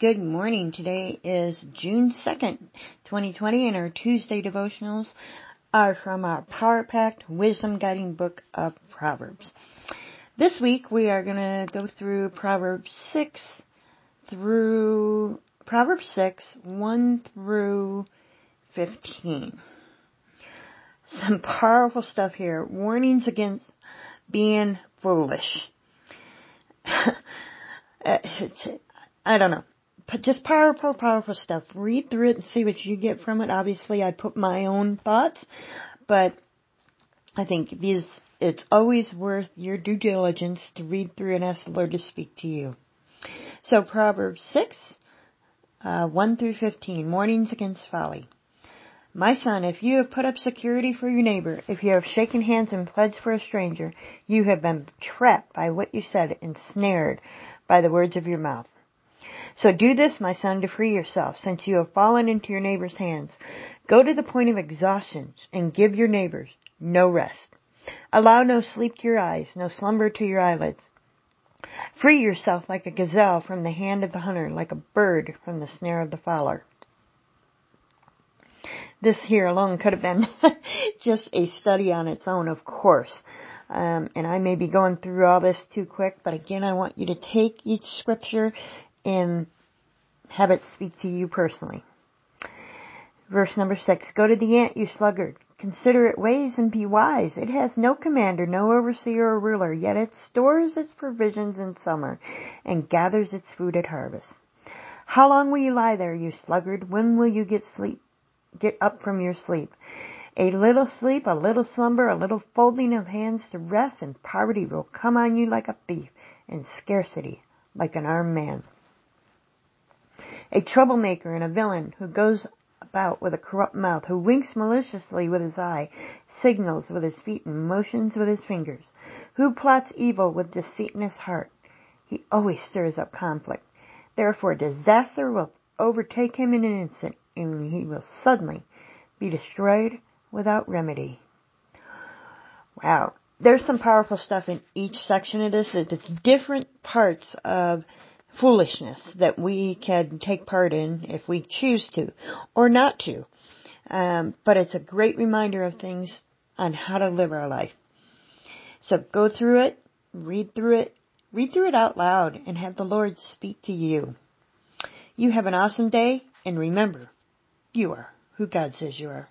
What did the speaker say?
Good morning. Today is June 2nd, 2020, and our Tuesday devotionals are from our Power Packed Wisdom Guiding Book of Proverbs. This week we are going to go through Proverbs 6 through Proverbs 6, 1 through 15. Some powerful stuff here. Warnings against being foolish. I don't know. But just powerful, powerful stuff. Read through it and see what you get from it. Obviously, I put my own thoughts, but I think these, it's always worth your due diligence to read through and ask the Lord to speak to you. So Proverbs 6, uh, 1 through 15, warnings against folly. My son, if you have put up security for your neighbor, if you have shaken hands and pledged for a stranger, you have been trapped by what you said and snared by the words of your mouth. So do this, my son, to free yourself, since you have fallen into your neighbor's hands. Go to the point of exhaustion and give your neighbors no rest. Allow no sleep to your eyes, no slumber to your eyelids. Free yourself like a gazelle from the hand of the hunter, like a bird from the snare of the fowler. This here alone could have been just a study on its own, of course. Um, and I may be going through all this too quick, but again, I want you to take each scripture and have it speak to you personally. Verse number six, go to the ant, you sluggard. Consider it ways and be wise. It has no commander, no overseer or ruler, yet it stores its provisions in summer and gathers its food at harvest. How long will you lie there, you sluggard? When will you get sleep? Get up from your sleep. A little sleep, a little slumber, a little folding of hands to rest, and poverty will come on you like a thief, and scarcity like an armed man a troublemaker and a villain who goes about with a corrupt mouth, who winks maliciously with his eye, signals with his feet, and motions with his fingers, who plots evil with deceit in his heart. He always stirs up conflict. Therefore disaster will overtake him in an instant, and he will suddenly be destroyed without remedy. Wow. There's some powerful stuff in each section of this. It's different parts of foolishness that we can take part in if we choose to or not to. Um, but it's a great reminder of things on how to live our life. So go through it, read through it, read through it out loud and have the Lord speak to you. You have an awesome day and remember, you are who God says you are.